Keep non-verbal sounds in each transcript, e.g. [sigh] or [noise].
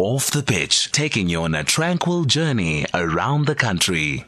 Off the pitch, taking you on a tranquil journey around the country.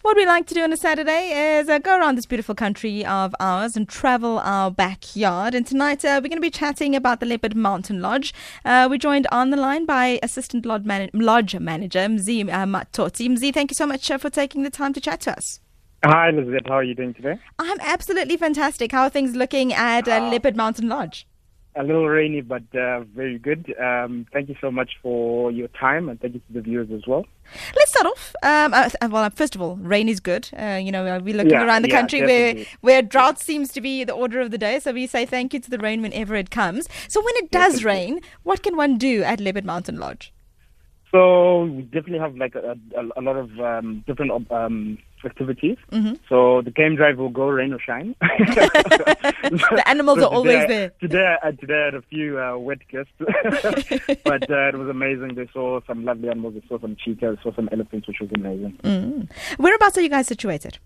What we like to do on a Saturday is uh, go around this beautiful country of ours and travel our backyard. And tonight uh, we're going to be chatting about the Leopard Mountain Lodge. Uh, we're joined on the line by Assistant Lodge, Man- Lodge Manager Mzi uh, Matoti. Mzi, thank you so much uh, for taking the time to chat to us. Hi, Elizabeth. How are you doing today? I'm absolutely fantastic. How are things looking at uh, Leopard Mountain Lodge? A little rainy, but uh, very good. Um, thank you so much for your time, and thank you to the viewers as well. Let's start off. Um, uh, well, first of all, rain is good. Uh, you know, we're looking Yeah, around the yeah, country where, definitely. where drought seems to be the order of the day. So we say thank you to the rain whenever it comes. So when it does rain, what can one do at Leopard Mountain Lodge? So we definitely have like a, a, a lot of um, different um, activities. Mm-hmm. So the game drive will go rain or shine. [laughs] [laughs] The animals So are always there. Today, I, today I had a few uh, wet guests, [laughs] but uh, it was amazing. They saw some lovely animals. They saw some cheetahs, saw some elephants, which was amazing. Mm. Whereabouts are you guys situated?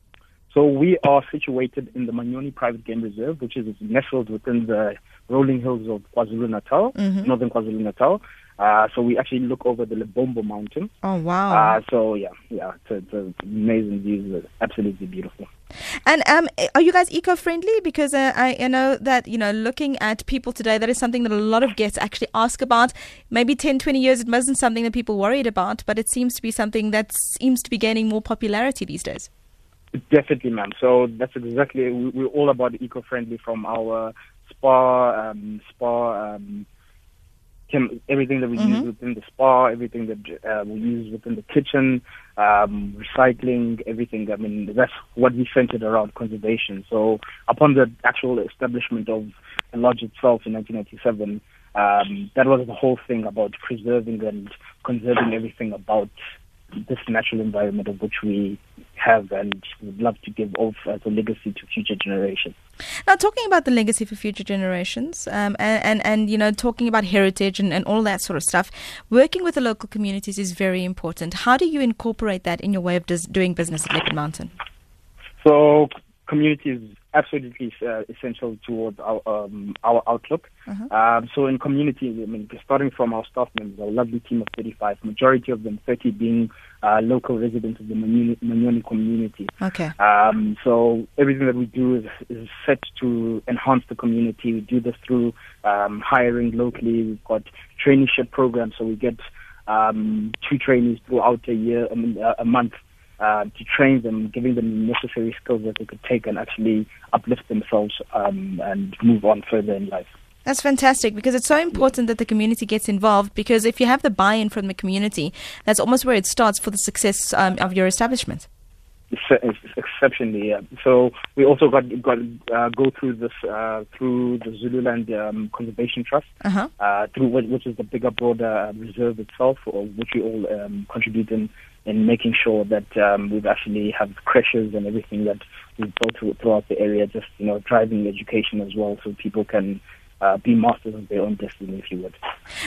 So we are situated in the Manyoni Private Game Reserve, which is nestled within the rolling hills of KwaZulu Natal, Mm-hmm. northern KwaZulu Natal. Uh, so we actually look over the Lebombo Mountain. Oh, wow. Uh, so yeah, yeah, it's, it's an amazing view. It's absolutely beautiful. And um, are you guys eco-friendly? Because uh, I, I know that, you know, looking at people today, that is something that a lot of guests actually ask about. Maybe 10, 20 years, it wasn't something that people worried about, but it seems to be something that seems to be gaining more popularity these days. Definitely, ma'am. So that's exactly we- we're all about eco-friendly from our spa, um, spa, um, chem- everything that we use within the spa, everything that uh, we use within the kitchen, um, recycling, everything. I mean, that's what we centered around conservation. So upon the actual establishment of the lodge itself in 1997, um, that was the whole thing about preserving and conserving everything about this natural environment of which we have and would love to give off as a legacy to future generations. Now, talking about the legacy for future generations, um, and, and and you know, talking about heritage and, and all that sort of stuff, working with the local communities is very important. How do you incorporate that in your way of dis- doing business at Leopard Mountain? So community is absolutely uh, essential towards our um, our outlook. Um, so in community, I mean, starting from our staff members, our lovely team of 35, majority of them 30 being uh, local residents of the Manyoni, community. Okay. Um, so everything that we do is, is set to enhance the community. We do this through um, hiring locally. We've got traineeship programs, so we get um, two trainees throughout a year, a, a month, uh, to train them, giving them the necessary skills that they could take and actually uplift themselves um, and move on further in life. That's fantastic because it's so important that the community gets involved. Because if you have the buy-in from the community, that's almost where it starts for the success um, of your establishment. Ex- exceptionally. Yeah. So we also got got uh, go through this uh, through the Zululand um, Conservation Trust, Uh-huh. uh, through which is the bigger, broader uh, reserve itself, or which we all um, contribute in in making sure that um, we've actually have creches and everything that we've built through, throughout the area. Just you know, driving education as well, so people can. Uh, be masters of their own destiny, if you would.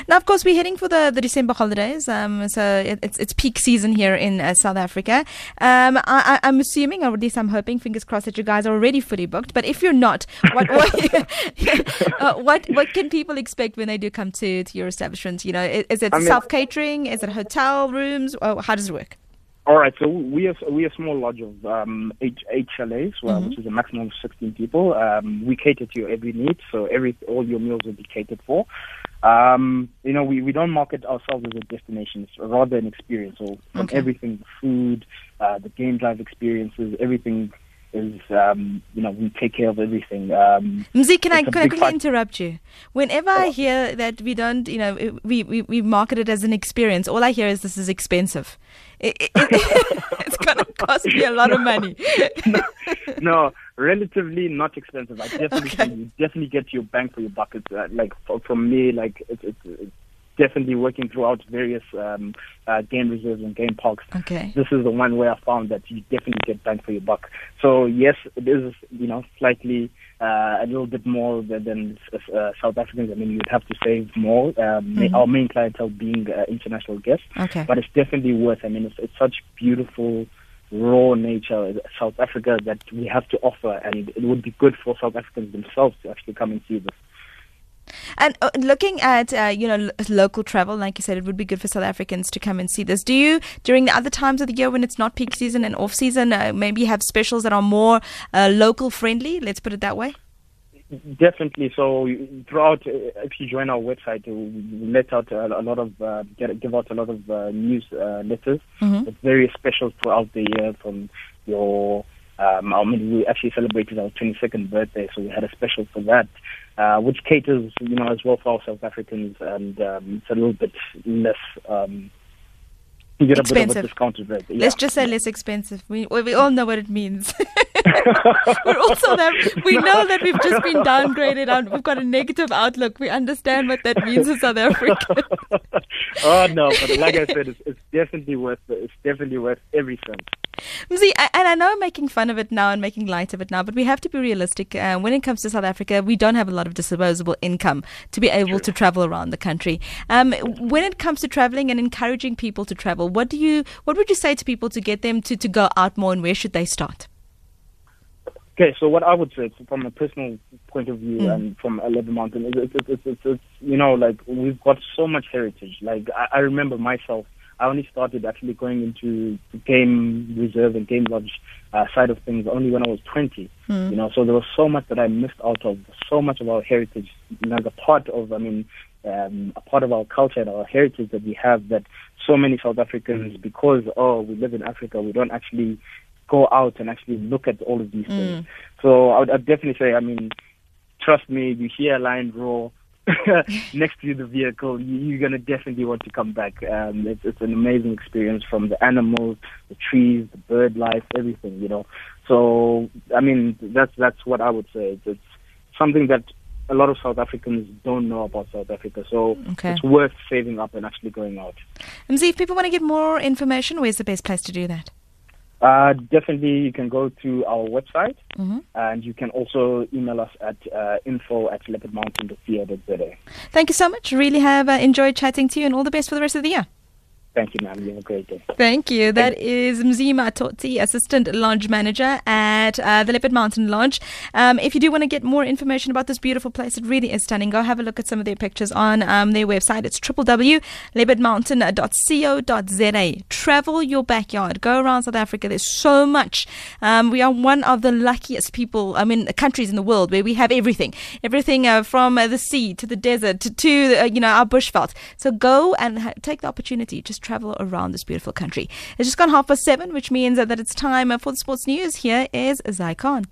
Now, of course, we're heading for the, the December holidays. Um, so it, it's it's peak season here in uh, South Africa. Um, I, I, I'm assuming, or at least I'm hoping, fingers crossed, that you guys are already fully booked. But if you're not, what what, [laughs] uh, what what can people expect when they do come to, to your establishment? You know, is, is it I mean- self catering? Is it hotel rooms? Or how does it work? All right, so we are we are a small lodge of um, eight eight chalets, well, Mm-hmm. which is a maximum of sixteen people. Um, we cater to your every need, so every all your meals will be catered for. Um, you know, we, we don't market ourselves as a destination; it's rather an experience. So from Okay. everything, food, uh, the game drive experiences, everything is um, you know we take care of everything. Um, Mzi, can I, can I quickly interrupt you? Whenever I hear that we don't, you know, we, we, we market it as an experience, all I hear is this is expensive. It, it, it- [laughs] it's going to cost me a lot of [laughs] money. [laughs] no, relatively not expensive. I definitely Okay. you definitely get your bang for your buck. It's, uh, like for, from me, like it's, it's, it's definitely working throughout various um, uh, game reserves and game parks. Okay. This is the one where I found that you definitely get bang for your buck. So yes, it is you know slightly uh, a little bit more than, than uh, South Africans. I mean, you'd have to save more. Um, Mhm. Our main clientele being uh, international guests Okay. but it's definitely worth. I mean, it's, it's such beautiful, raw nature in South Africa that we have to offer, and it would be good for South Africans themselves to actually come and see this. And uh, looking at uh, you know l- local travel, like you said, it would be good for South Africans to come and see this. Do you during the other times of the year when it's not peak season and off season, uh, maybe have specials that are more uh, local friendly? Let's put it that way. Definitely. So throughout, uh, if you join our website, we let out a, lot of uh, get, give out a lot of uh, news uh, letters. Mhm. It's very special throughout the year. From your, um, I mean, we actually celebrated our 22nd birthday, so we had a special for that, uh, which caters, you know, as well for our South Africans, and um, it's a little bit less. Um, you get a bit of Expensive. a discounted rate. Yeah. Let's just say less expensive. We we we all know what it means. [laughs] We're also that we [laughs] know that we've just been downgraded and we've got a negative outlook. We understand what that means in South Africa. [laughs] oh no, but like I said, it's, it's definitely worth it. It's definitely worth every cent. [laughs] See, I- and I know I'm making fun of it now and making light of it now, but we have to be realistic. Uh, when it comes to South Africa, we don't have a lot of disposable income to be able to travel around the country. Um, when it comes to traveling and encouraging people to travel, what do you, what would you say to people to get them to, to go out more, and where should they start? Okay, so what I would say from a personal point of view Mm. and from Leopard Mountain is it's, it's, it's, it's, it's, you know, like we've got so much heritage. Like I, I remember myself, I only started actually going into the game reserve and game lodge uh, side of things only when I was 20. Mm. You know, so there was so much that I missed out of, so much of our heritage, you know, as a part of, I mean, um, a part of our culture and our heritage that we have that so many South Africans, because, oh, we live in Africa, we don't actually go out and actually look at all of these things. So I would I'd definitely say, I mean, trust me, you hear a lion roar [laughs] next to the vehicle, you, you're going to definitely want to come back. Um, it's, it's an amazing experience from the animals, the trees, the bird life, everything, you know. So, I mean, that's, that's what I would say. It's, it's something that a lot of South Africans don't know about South Africa. So Okay. it's worth saving up and actually going out. Mzi, if people want to get more information, where's the best place to do that? Uh, definitely, you can go to our website hmm and you can also email us at uh, info at leopardmountain.co.za. Thank you so much. Really have uh, enjoyed chatting to you, and all the best for the rest of the year. Thank you, ma'am. You have a great day. Thank you. That is Mzi Matoti, Assistant Lodge Manager at uh, the Leopard Mountain Lodge. Um, if you do want to get more information about this beautiful place, it really is stunning. Go have a look at some of their pictures on um, their website. It's www.leopardmountain.co.za. Travel your backyard. Go around South Africa. There's so much. Um, we are one of the luckiest people, I mean, countries in the world where we have everything. Everything uh, from uh, the sea to the desert to, to uh, you know, our bushveld. So go and ha- take the opportunity. Just travel around this beautiful country. It's just gone half past seven, which means that it's time for the sports news. Here is Khan.